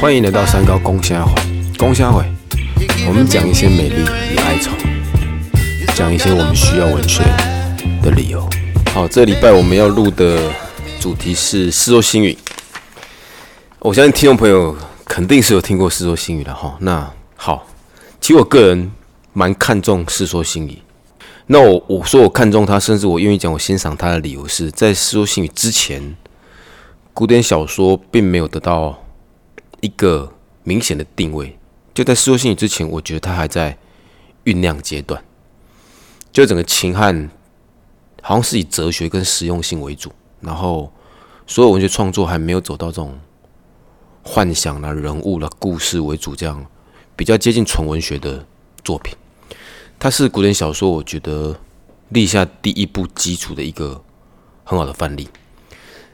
欢迎来到三高公虾会，公虾会，我们讲一些美丽与哀愁，讲一些我们需要文学的理由。好，这礼拜我们要录的主题是《世说新语》。我相信听众朋友肯定是有听过《世说新语》的哈。那好，其实我个人蛮看重《世说新语》。那我我说我看中它，甚至我愿意讲我欣赏它的理由是在《世说新语》之前，古典小说并没有得到一个明显的定位。就在《世说新语》之前，我觉得它还在酝酿阶段。就整个秦汉好像是以哲学跟实用性为主，然后所有文学创作还没有走到这种幻想啦、人物啦、故事为主这样比较接近纯文学的作品。它是古典小说，我觉得立下第一步基础的一个很好的范例。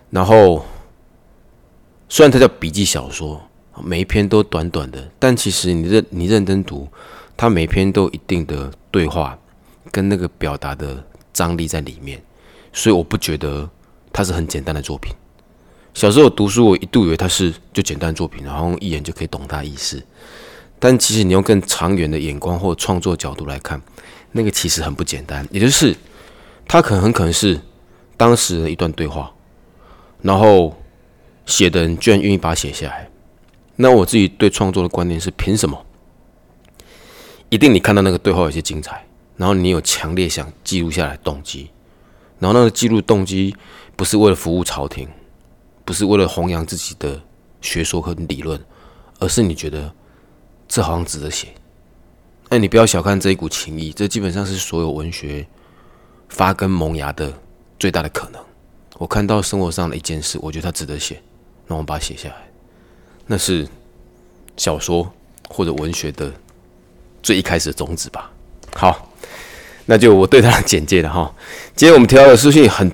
然后，虽然它叫笔记小说，每一篇都短短的，但其实你认你认真读，它每篇都有一定的对话跟那个表达的张力在里面，所以我不觉得它是很简单的作品。小时候读书，我一度以为它是就简单作品，然后一眼就可以懂它意思。但其实你用更长远的眼光或创作角度来看，那个其实很不简单。也就是，它可能很可能是当时的一段对话，然后写的人居然愿意把它写下来。那我自己对创作的观念是：凭什么？一定你看到那个对话有些精彩，然后你有强烈想记录下来动机，然后那个记录动机不是为了服务朝廷，不是为了弘扬自己的学说和理论，而是你觉得。这好像值得写，哎，你不要小看这一股情谊，这基本上是所有文学发根萌芽的最大的可能。我看到生活上的一件事，我觉得它值得写，那我把它写下来，那是小说或者文学的最一开始的种子吧。好，那就我对它的简介了哈。今天我们提到的书信很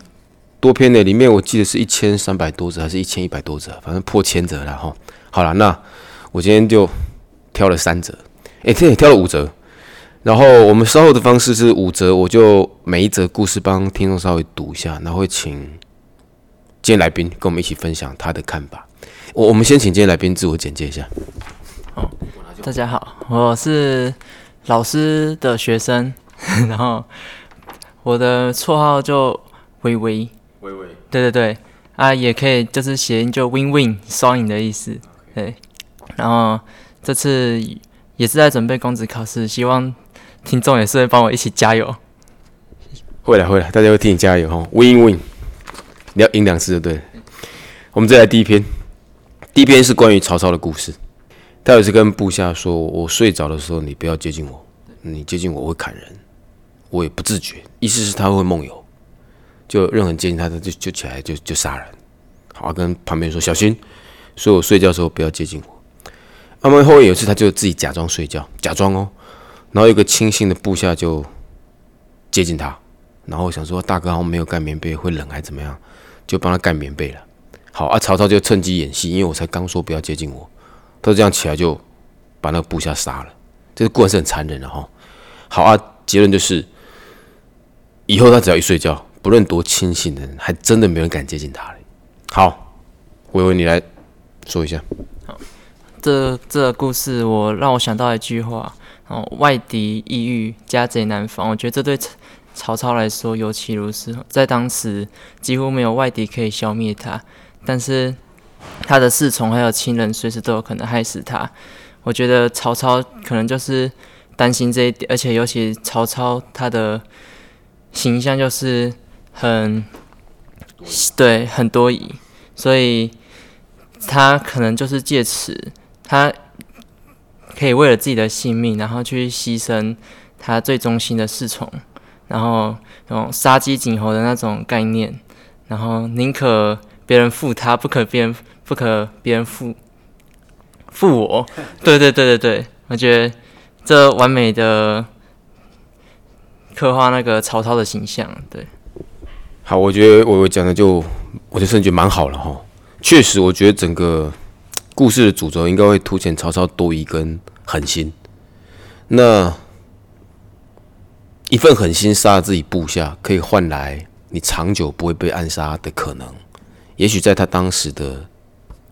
多篇呢，里面我记得是一千三百多则，还是一千一百多则，反正破千则了哈。好了，那我今天就。挑了三折，哎，这也挑了五折。然后我们稍后的方式是五折，我就每一则故事帮听众稍微读一下，然后会请今天来宾跟我们一起分享他的看法。我我们先请今天来宾自我简介一下。好，大家好，我是老师的学生，然后我的绰号就微微，微微，对对对，啊，也可以就是谐音就 win win 双赢的意思，对，然后。这次也是在准备公职考试，希望听众也是会帮我一起加油。会了会了，大家会替你加油哦！Win win，你要赢两次就对了。我们再来第一篇，第一篇是关于曹操的故事。他有一次跟部下说：“我睡着的时候，你不要接近我，你接近我会砍人，我也不自觉。”意思是他会梦游，就任何人接近他他就就起来就就杀人。好，跟旁边说小心，说我睡觉的时候不要接近我。那么后面有一次，他就自己假装睡觉，假装哦，然后有个清醒的部下就接近他，然后想说大哥好像没有盖棉被，会冷还怎么样，就帮他盖棉被了。好啊，曹操就趁机演戏，因为我才刚说不要接近我，他就这样起来就把那个部下杀了。这个过程是很残忍的哈。好啊，结论就是以后他只要一睡觉，不论多清醒的人，还真的没人敢接近他了。好，微微你来说一下。好这这个故事我让我想到一句话哦，外敌意欲，家贼难防。我觉得这对曹操来说尤其如此，在当时几乎没有外敌可以消灭他，但是他的侍从还有亲人随时都有可能害死他。我觉得曹操可能就是担心这一点，而且尤其曹操他的形象就是很对很多疑，所以他可能就是借此。他可以为了自己的性命，然后去牺牲他最忠心的侍从，然后用杀鸡儆猴的那种概念，然后宁可别人负他，不可别人不可别人负负我。对对对对对，我觉得这完美的刻画那个曹操的形象。对，好，我觉得我我讲的就，我就甚至觉得蛮好了哈。确实，我觉得整个。故事的主轴应该会凸显曹操多疑跟狠心。那一份狠心杀了自己部下，可以换来你长久不会被暗杀的可能，也许在他当时的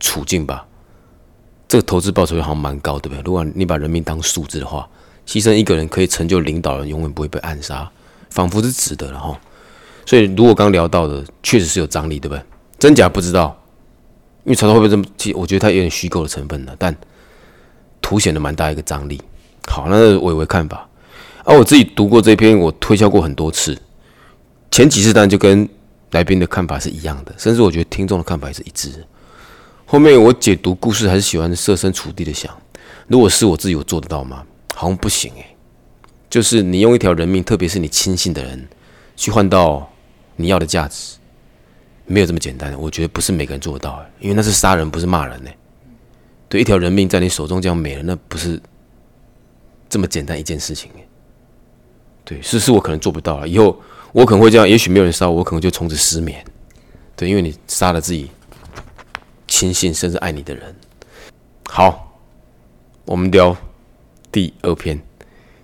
处境吧，这个投资报酬好像蛮高，对不对？如果你把人命当数字的话，牺牲一个人可以成就领导人，永远不会被暗杀，仿佛是值得了哈。所以，如果刚聊到的，确实是有张力，对不对？真假不知道，因为曹操会不会这么？其实我觉得他有点虚构的成分的，但凸显了蛮大一个张力。好，那是伟伟看法。而我自己读过这篇，我推销过很多次。前几次当然就跟来宾的看法是一样的，甚至我觉得听众的看法也是一致。后面我解读故事还是喜欢设身处地的想，如果是我自己，我做得到吗？好像不行诶。就是你用一条人命，特别是你亲信的人，去换到。你要的价值没有这么简单，我觉得不是每个人做得到，因为那是杀人，不是骂人呢。对，一条人命在你手中这样没了，那不是这么简单一件事情。对，是是我可能做不到了，以后我可能会这样，也许没有人杀我，我可能就从此失眠。对，因为你杀了自己亲信甚至爱你的人。好，我们聊第二篇，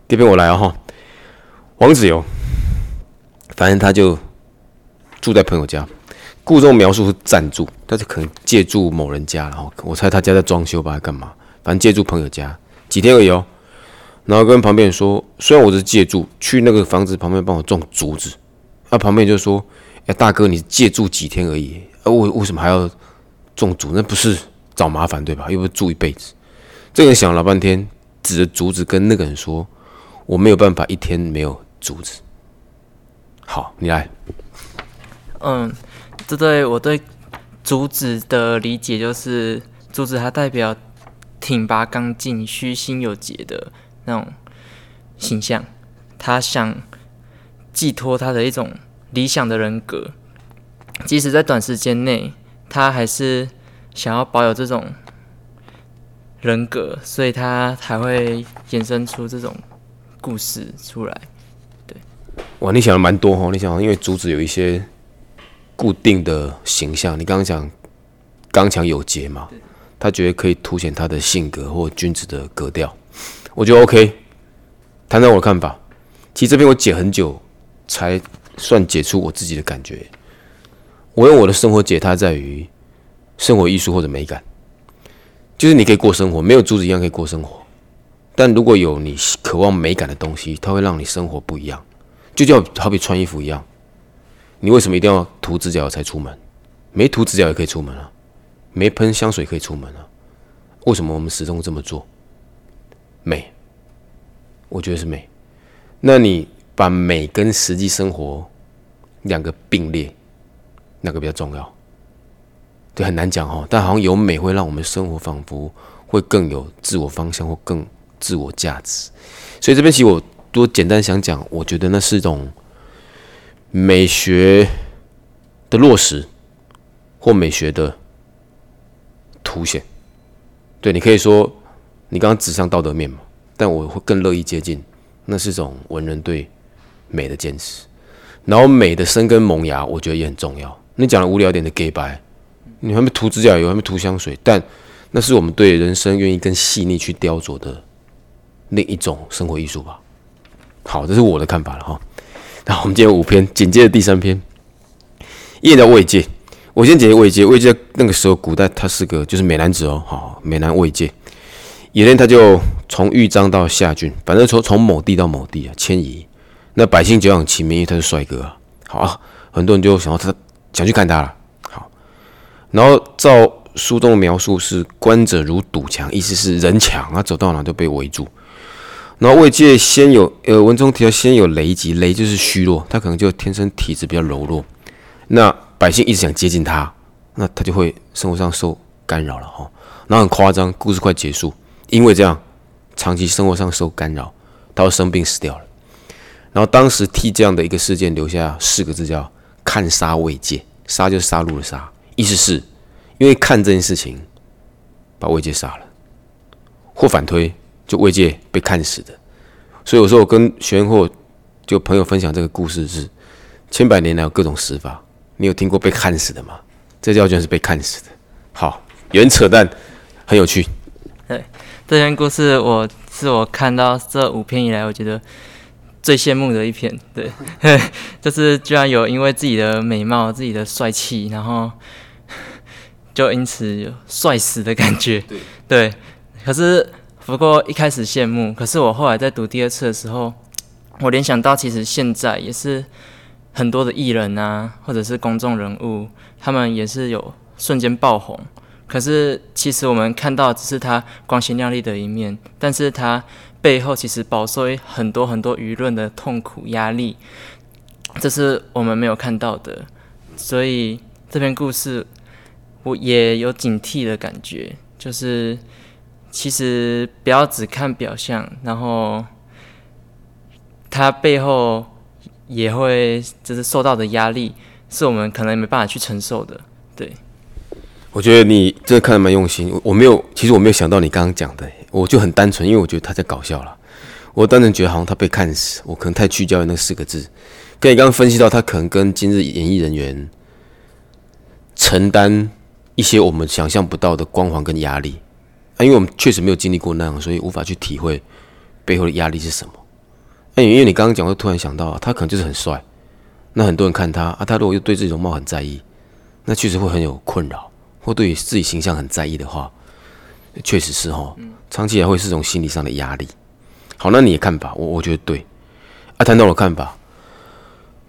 第二篇我来了哈，王子游，反正他就。住在朋友家，故中描述是暂住，但是可能借住某人家，然后我猜他家在装修吧，干嘛？反正借住朋友家几天而已哦。然后跟旁边人说，虽然我是借住，去那个房子旁边帮我种竹子。那旁边就说：“哎，大哥，你借住几天而已，啊，为为什么还要种竹？那不是找麻烦对吧？又不是住一辈子。”这个人想了半天，指着竹子跟那个人说：“我没有办法一天没有竹子。”好，你来。嗯，这对我对竹子的理解就是，竹子它代表挺拔刚劲、虚心有节的那种形象。他想寄托他的一种理想的人格，即使在短时间内，他还是想要保有这种人格，所以他才会衍生出这种故事出来。对，哇，你想的蛮多哈！你想，因为竹子有一些。固定的形象，你刚刚讲刚强有节嘛？他觉得可以凸显他的性格或君子的格调，我觉得 OK。谈谈我的看法，其实这边我解很久才算解出我自己的感觉。我用我的生活解它，在于生活艺术或者美感，就是你可以过生活，没有珠子一样可以过生活。但如果有你渴望美感的东西，它会让你生活不一样，就叫好比穿衣服一样。你为什么一定要涂指甲才出门？没涂指甲也可以出门啊，没喷香水可以出门啊。为什么我们始终这么做？美，我觉得是美。那你把美跟实际生活两个并列，哪个比较重要？对，很难讲哦。但好像有美会让我们生活仿佛会更有自我方向或更自我价值。所以这边其实我多简单想讲，我觉得那是一种。美学的落实，或美学的凸显，对你可以说，你刚刚指向道德面嘛？但我会更乐意接近，那是种文人对美的坚持。然后美的生根萌芽，我觉得也很重要。你讲的无聊点的 gay 白，你还没涂指甲油，还没涂香水，但那是我们对人生愿意更细腻去雕琢的另一种生活艺术吧。好，这是我的看法了哈。那我们今天五篇，紧接着第三篇，一言叫魏界。我先简介魏界。魏界那个时候，古代他是个就是美男子哦，好美男慰藉。有天他就从豫章到夏郡，反正从从某地到某地啊迁移。那百姓久仰其名，因为他是帅哥啊。好啊，很多人就想要他想去看他了。好，然后照书中的描述是观者如堵墙，意思是人墙啊，走到哪都被围住。然后魏界先有，呃，文中提到先有雷击，雷就是虚弱，他可能就天生体质比较柔弱。那百姓一直想接近他，那他就会生活上受干扰了哈。然后很夸张，故事快结束，因为这样长期生活上受干扰，他要生病死掉了。然后当时替这样的一个事件留下四个字叫“看杀魏界”，杀就是杀戮的杀，意思是因为看这件事情把魏界杀了，或反推。就魏界被看死的，所以有时候我跟学员或就朋友分享这个故事是，千百年来有各种死法，你有听过被看死的吗？这叫就是被看死的。好，原扯淡，很有趣。对，这篇故事我是我看到这五篇以来，我觉得最羡慕的一篇。对，就是居然有因为自己的美貌、自己的帅气，然后就因此有帅死的感觉。对对，可是不过一开始羡慕，可是我后来在读第二次的时候，我联想到其实现在也是很多的艺人啊，或者是公众人物，他们也是有瞬间爆红。可是其实我们看到只是他光鲜亮丽的一面，但是他背后其实饱受很多很多舆论的痛苦压力，这是我们没有看到的。所以这篇故事我也有警惕的感觉，就是其实不要只看表象，然后他背后也会就是受到的压力，是我们可能没办法去承受的。对。我觉得你这看的蛮用心，我我没有，其实我没有想到你刚刚讲的，我就很单纯，因为我觉得他在搞笑了。我单纯觉得好像他被看死，我可能太聚焦于那四个字。跟你刚刚分析到，他可能跟今日演艺人员承担一些我们想象不到的光环跟压力啊，因为我们确实没有经历过那样，所以无法去体会背后的压力是什么。那因为你刚刚讲，我突然想到，他可能就是很帅，那很多人看他啊，他如果又对自己容貌很在意，那确实会很有困扰。或对于自己形象很在意的话，确实是哈，长期来会是种心理上的压力。好，那你的看法，我我觉得对。啊，谈到我看法，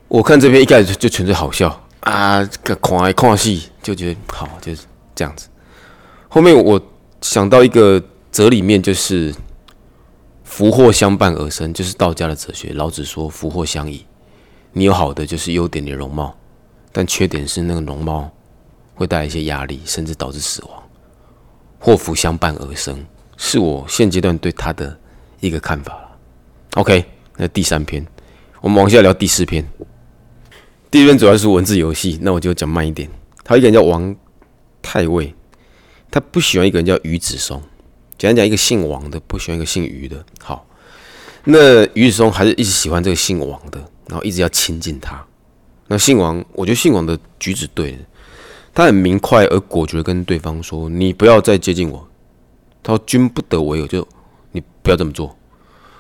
我看这边一开始就纯粹好笑啊，看来看戏就觉得好，就是这样子。后面我想到一个哲理面，就是福祸相伴而生，就是道家的哲学。老子说福祸相依，你有好的就是优点的容貌，但缺点是那个容貌。会带来一些压力，甚至导致死亡。祸福相伴而生，是我现阶段对他的一个看法了。OK，那第三篇，我们往下聊第四篇。第一篇主要是文字游戏，那我就讲慢一点。他一个人叫王太尉，他不喜欢一个人叫于子松。简单讲，一个姓王的不喜欢一个姓于的。好，那于子松还是一直喜欢这个姓王的，然后一直要亲近他。那姓王，我觉得姓王的举止对。他很明快而果决的跟对方说：“你不要再接近我。”他说：“君不得为，就你不要这么做。”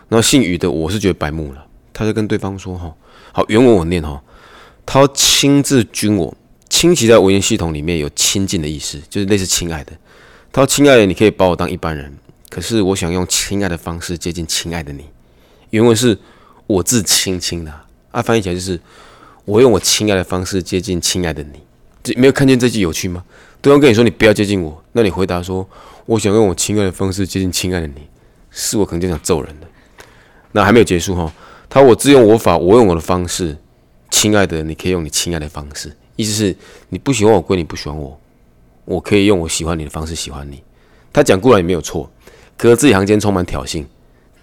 那姓于的，我是觉得白目了。他就跟对方说：“哈，好，原文我念哈。他：‘亲自君我，亲其在文言系统里面有亲近的意思，就是类似亲爱的。’他说：‘亲爱的，你可以把我当一般人，可是我想用亲爱的方式接近亲爱的你。’原文是我自亲亲的啊，翻译起来就是我用我亲爱的方式接近亲爱的你。”没有看见这句有趣吗？对方跟你说你不要接近我，那你回答说我想用我亲爱的方式接近亲爱的你，是我肯定想揍人的。那还没有结束哈，他我自用我法，我用我的方式，亲爱的你可以用你亲爱的方式，意思是你不喜欢我归你不喜欢我，我可以用我喜欢你的方式喜欢你。他讲过来也没有错，可是字里行间充满挑衅，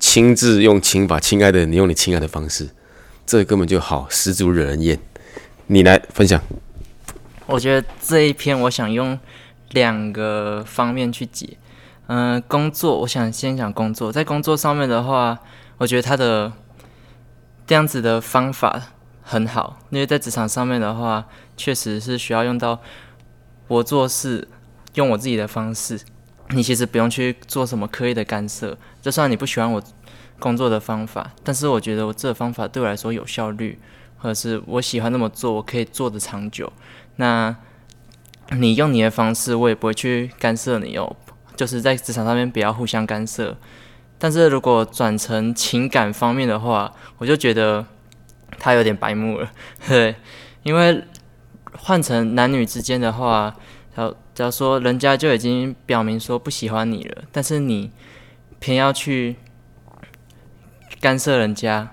亲自用亲法，亲爱的你用你亲爱的方式，这根本就好十足惹人厌。你来分享。我觉得这一篇我想用两个方面去解，嗯，工作，我想先讲工作，在工作上面的话，我觉得他的这样子的方法很好，因为在职场上面的话，确实是需要用到我做事用我自己的方式，你其实不用去做什么刻意的干涉，就算你不喜欢我工作的方法，但是我觉得我这方法对我来说有效率，或是我喜欢那么做，我可以做的长久。那，你用你的方式，我也不会去干涉你哦。就是在职场上面不要互相干涉。但是如果转成情感方面的话，我就觉得他有点白目了。对，因为换成男女之间的话，假假如说人家就已经表明说不喜欢你了，但是你偏要去干涉人家，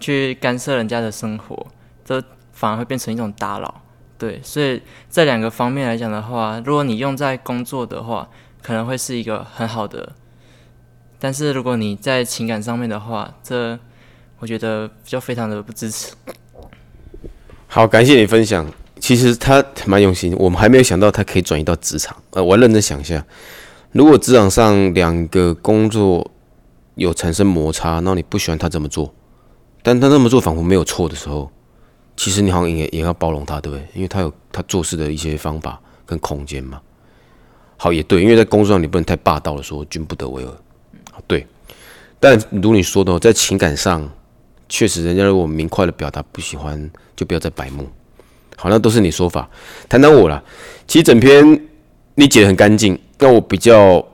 去干涉人家的生活，这反而会变成一种打扰。对，所以这两个方面来讲的话，如果你用在工作的话，可能会是一个很好的；但是如果你在情感上面的话，这我觉得就非常的不支持。好，感谢你分享。其实他蛮用心，我们还没有想到他可以转移到职场。呃，我认真想一下，如果职场上两个工作有产生摩擦，那你不喜欢他怎么做，但他那么做仿佛没有错的时候。其实你好像也也要包容他，对不对？因为他有他做事的一些方法跟空间嘛。好，也对，因为在工作上你不能太霸道了，说君不得为而。对。但如你说的，在情感上，确实人家如果明快的表达不喜欢，就不要再白目。好，那都是你说法。谈谈我了。其实整篇你解的很干净。那我比较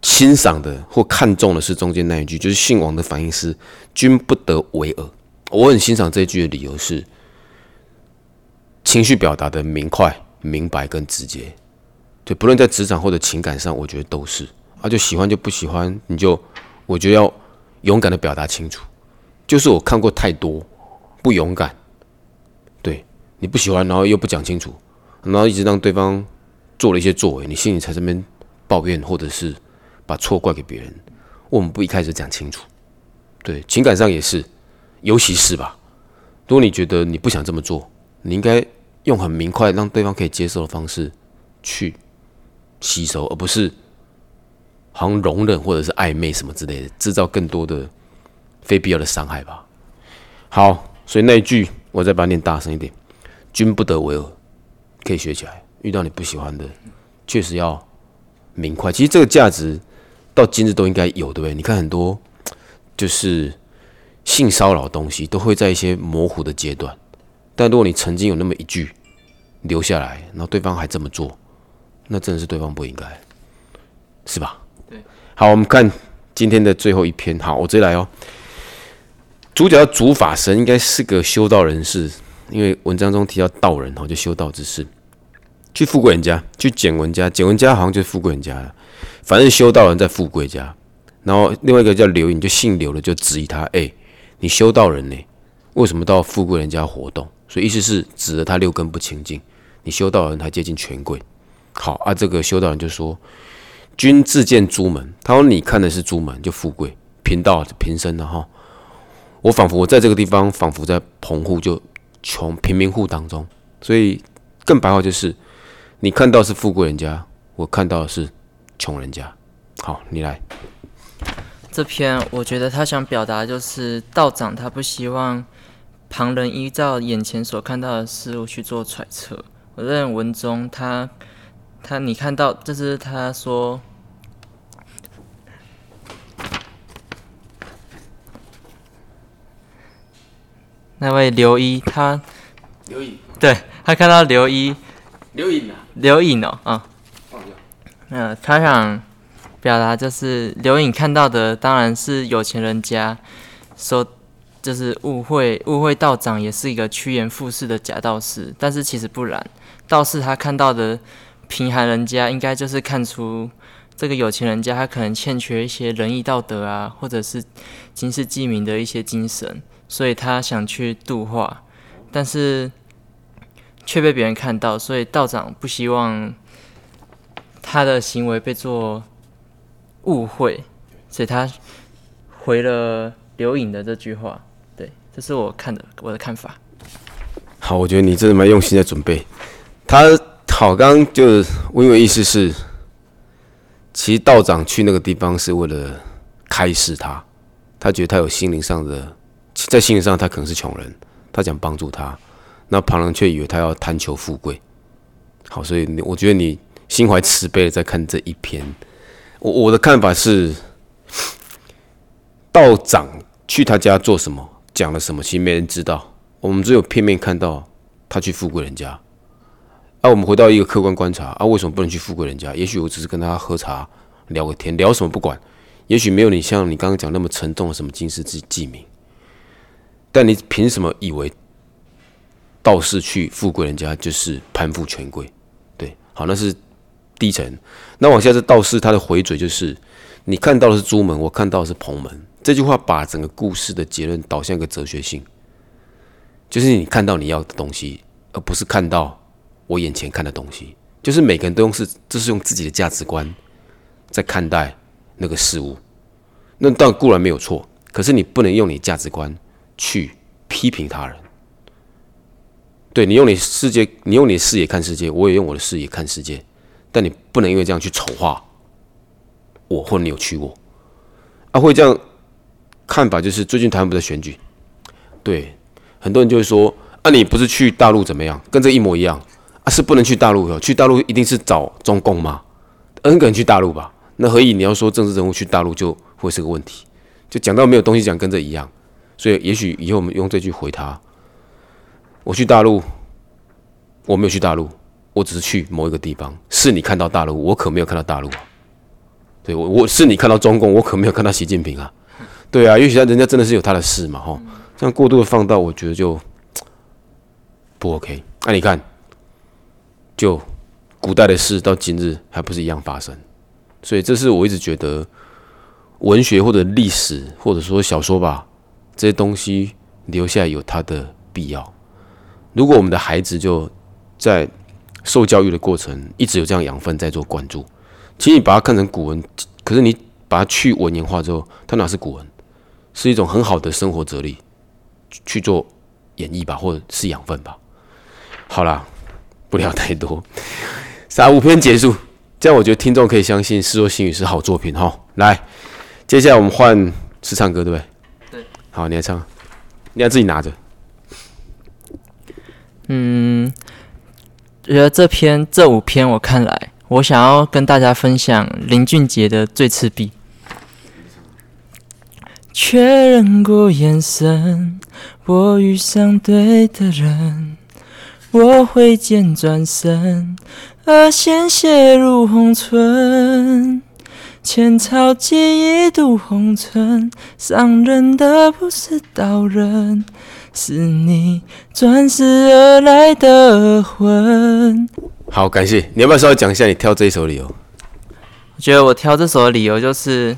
欣赏的或看重的是中间那一句，就是姓王的反应是“均不得为恶”。我很欣赏这一句的理由是，情绪表达的明快、明白跟直接。对，不论在职场或者情感上，我觉得都是。啊，就喜欢就不喜欢，你就我觉得要勇敢的表达清楚。就是我看过太多不勇敢，对你不喜欢，然后又不讲清楚，然后一直让对方做了一些作为，你心里才这边抱怨，或者是把错怪给别人。我们不一开始讲清楚，对情感上也是，尤其是吧。如果你觉得你不想这么做，你应该用很明快让对方可以接受的方式去吸收，而不是好像容忍或者是暧昧什么之类的，制造更多的。非必要的伤害吧。好，所以那一句我再把它念大声一点：“君不得为恶”，可以学起来。遇到你不喜欢的，确实要明快。其实这个价值到今日都应该有，对不对？你看很多就是性骚扰东西，都会在一些模糊的阶段。但如果你曾经有那么一句留下来，然后对方还这么做，那真的是对方不应该，是吧？对。好，我们看今天的最后一篇。好，我直接来哦。主角主法神应该是个修道人士，因为文章中提到道人哦，就修道之士，去富贵人家，去捡文家，捡文家好像就是富贵人家了。反正修道人在富贵家，然后另外一个叫刘颖，就姓刘的就质疑他：哎，你修道人呢，为什么到富贵人家活动？所以意思是指着他六根不清净，你修道人还接近权贵。好啊，这个修道人就说：君自见朱门，他说你看的是朱门，就富贵贫道贫生的哈。我仿佛我在这个地方，仿佛在棚户就穷贫民户当中，所以更白话就是，你看到是富贵人家，我看到的是穷人家。好，你来。这篇我觉得他想表达就是道长他不希望旁人依照眼前所看到的事物去做揣测。我认为文中他他你看到这是他说。那位刘一，他刘颖，对他看到刘一，刘颖啊，刘颖哦，啊，嗯，他想表达就是刘颖看到的当然是有钱人家，说就是误会误会道长也是一个趋炎附势的假道士，但是其实不然，道士他看到的贫寒人家，应该就是看出这个有钱人家他可能欠缺一些仁义道德啊，或者是经世济民的一些精神。所以他想去度化，但是却被别人看到，所以道长不希望他的行为被做误会，所以他回了刘颖的这句话。对，这是我看的我的看法。好，我觉得你真的蛮用心在准备。他好，刚就是我以为意思是，其实道长去那个地方是为了开示他，他觉得他有心灵上的。在心理上，他可能是穷人，他想帮助他，那旁人却以为他要贪求富贵。好，所以我觉得你心怀慈悲在看这一篇。我我的看法是，道长去他家做什么，讲了什么，其实没人知道，我们只有片面看到他去富贵人家。啊，我们回到一个客观观察啊，为什么不能去富贵人家？也许我只是跟他喝茶聊个天，聊什么不管，也许没有你像你刚刚讲那么沉重的什么金世之记名。但你凭什么以为道士去富贵人家就是攀附权贵？对，好，那是低层。那往下是道士，他的回嘴就是：你看到的是朱门，我看到的是蓬门。这句话把整个故事的结论导向一个哲学性，就是你看到你要的东西，而不是看到我眼前看的东西。就是每个人都用是，这是用自己的价值观在看待那个事物。那当然固然没有错，可是你不能用你价值观。去批评他人，对你用你世界，你用你视野看世界，我也用我的视野看世界，但你不能因为这样去丑化我或扭曲我。啊，会这样看法就是最近台湾不在选举，对很多人就会说啊，你不是去大陆怎么样，跟这一模一样啊，是不能去大陆哟，去大陆一定是找中共吗？N 个人去大陆吧，那何以你要说政治人物去大陆就会是个问题？就讲到没有东西讲，跟这一样。所以，也许以后我们用这句回他：我去大陆，我没有去大陆，我只是去某一个地方，是你看到大陆，我可没有看到大陆啊。对我，我是你看到中共，我可没有看到习近平啊。对啊，也许他人家真的是有他的事嘛，哈。这样过度的放大，我觉得就不 OK。那你看，就古代的事到今日还不是一样发生？所以这是我一直觉得文学或者历史或者说小说吧，这些东西留下有它的必要。如果我们的孩子就在受教育的过程一直有这样养分在做关注，其实你把它看成古文，可是你把它去文言化之后，它哪是古文？是一种很好的生活哲理，去做演绎吧，或者是养分吧。好啦，不聊太多，三五篇结束，这样我觉得听众可以相信《世说新语》是好作品哈。来，接下来我们换是唱歌，对不对？对。好，你来唱，你要自己拿着。嗯，觉得这篇这五篇我看来，我想要跟大家分享林俊杰的《最赤壁》。确认过眼神，我遇上对的人，我挥剑转身，而鲜血如红唇。千草记忆渡红尘，伤人的不是刀刃。是你转世而来的魂。好，感谢。你要不要稍微讲一下你挑这一首理由？我觉得我挑这首的理由就是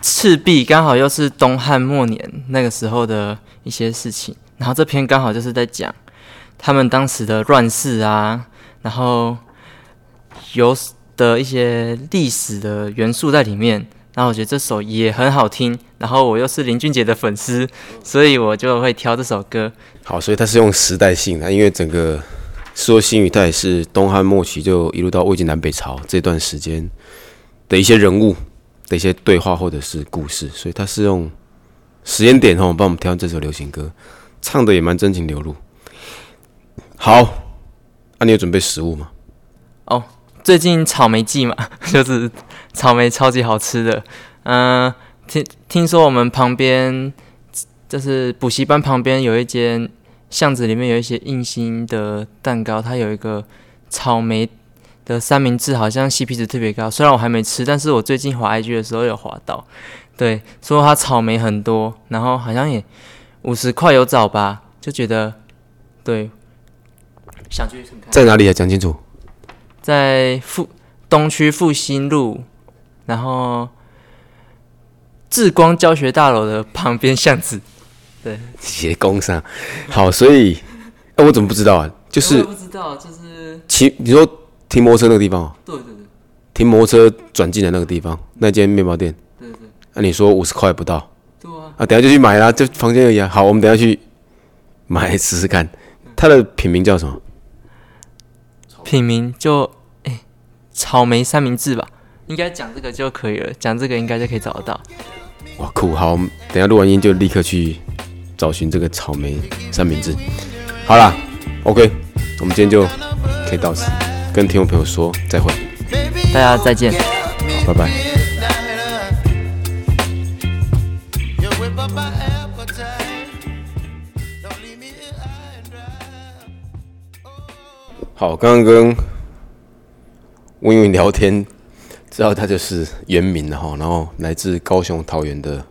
赤壁刚好又是东汉末年那个时候的一些事情，然后这篇刚好就是在讲他们当时的乱世啊，然后有的一些历史的元素在里面。然后我觉得这首也很好听，然后我又是林俊杰的粉丝，所以我就会挑这首歌。好，所以它是用时代性的，因为整个说新语，它也是东汉末期就一路到魏晋南北朝这段时间的一些人物的一些对话或者是故事，所以它是用时间点哦帮我们挑这首流行歌，唱的也蛮真情流露。好，那你有准备食物吗？哦。最近草莓季嘛，就是草莓超级好吃的。嗯，听听说我们旁边就是补习班旁边有一间巷子，里面有一些硬心的蛋糕，它有一个草莓的三明治，好像 CP 值特别高。虽然我还没吃，但是我最近滑 IG 的时候有滑到，对，说它草莓很多，然后好像也五十块有找吧，就觉得对，想去看。在哪里啊？讲清楚。在复东区复兴路，然后智光教学大楼的旁边巷子，对，斜工商，好，所以，哎，我怎么不知道啊？就是不知道，就是骑，你说停摩托车那个地方对对对，停摩托车转进来那个地方，那间面包店，对对，那你说五十块不到，对啊，啊，等下就去买啦，就房间而已啊。好，我们等下去买试试看，它的品名叫什么？品名就哎，草莓三明治吧，应该讲这个就可以了，讲这个应该就可以找得到。哇酷，好，等下录完音就立刻去找寻这个草莓三明治。好啦 o k 我们今天就可以到此，跟听众朋友说再会，大家再见，好拜拜。好，刚刚跟温云聊天，知道他就是原名的哈，然后来自高雄桃园的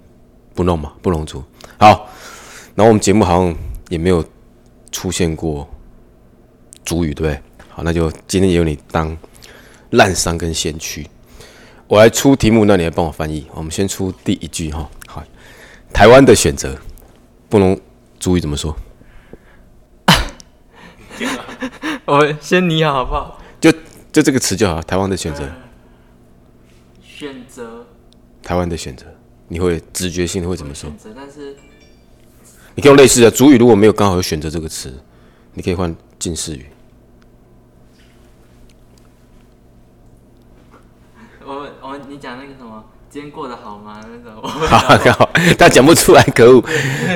布农嘛，布农族。好，然后我们节目好像也没有出现过主语，对不对？好，那就今天由你当烂商跟先驱，我来出题目，那你来帮我翻译。我们先出第一句哈，好，台湾的选择，布农主语怎么说？我先你好，好不好？就就这个词就好，台湾的选择。选择。台湾的选择，你会直觉性的会怎么说？选择，但是你可以用类似的主语，如果没有刚好有选择这个词，你可以换近似语。我我你讲那个什么，今天过得好吗？那种。好，好，他讲不出来，可恶。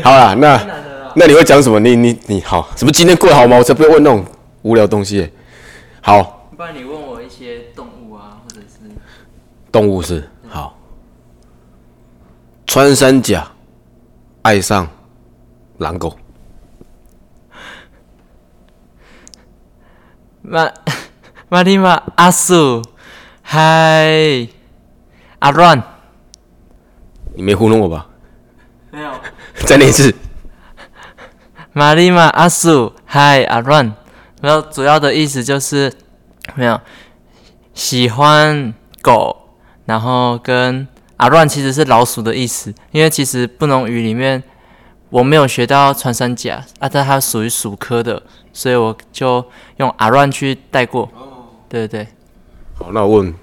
好了，那那你会讲什么？你你你好，什么今天过得好吗？我才不会问那种。无聊东西，好。不然你问我一些动物啊，或者是动物是好。穿山甲爱上狼狗，马马里马阿苏，嗨，阿乱，你没糊弄我吧？没有。再念一次。马里马阿苏，嗨，阿乱。然后主要的意思就是没有喜欢狗，然后跟阿乱其实是老鼠的意思，因为其实不能语里面。我没有学到穿山甲啊，但它属于鼠科的，所以我就用阿乱去带过。对对对。好，那我问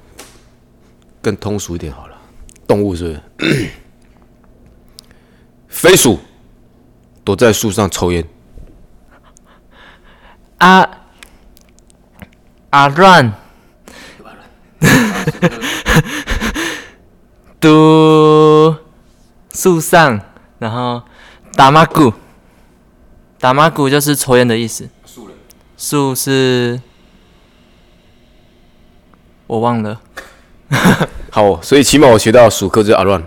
更通俗一点好了，动物是不是？飞鼠躲在树上抽烟。阿阿乱。都树上，然后。打马古，打马古就是抽烟的意思。树树是，我忘了。好，所以起码我学到鼠科就是阿乱。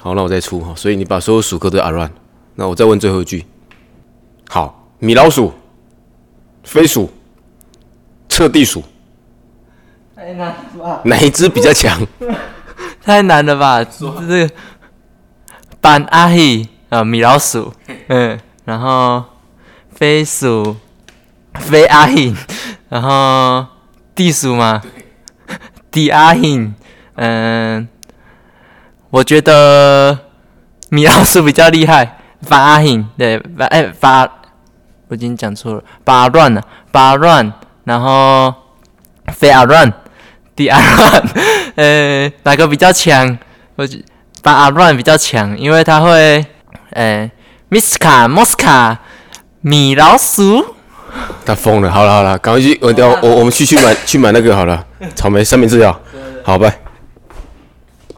好，那我再出哈。所以你把所有鼠科都阿乱。那我再问最后一句。好，米老鼠、飞鼠、彻地鼠？哪一只比较强？太难了吧？这个板阿黑。啊，米老鼠，嗯，然后飞鼠，飞阿 hin 然后地鼠嘛，地阿 hin，嗯，我觉得米老鼠比较厉害，发阿 hin，对，发哎发，我已经讲错了，八乱了，八乱，然后飞阿乱，地阿乱，呃，哪个比较强？我把阿乱比较强，因为他会。哎，Miss 卡，莫斯卡，米老鼠，他疯了。好了好了，赶快去，我我我们去去买去买那个好了，草莓三明治啊，好拜。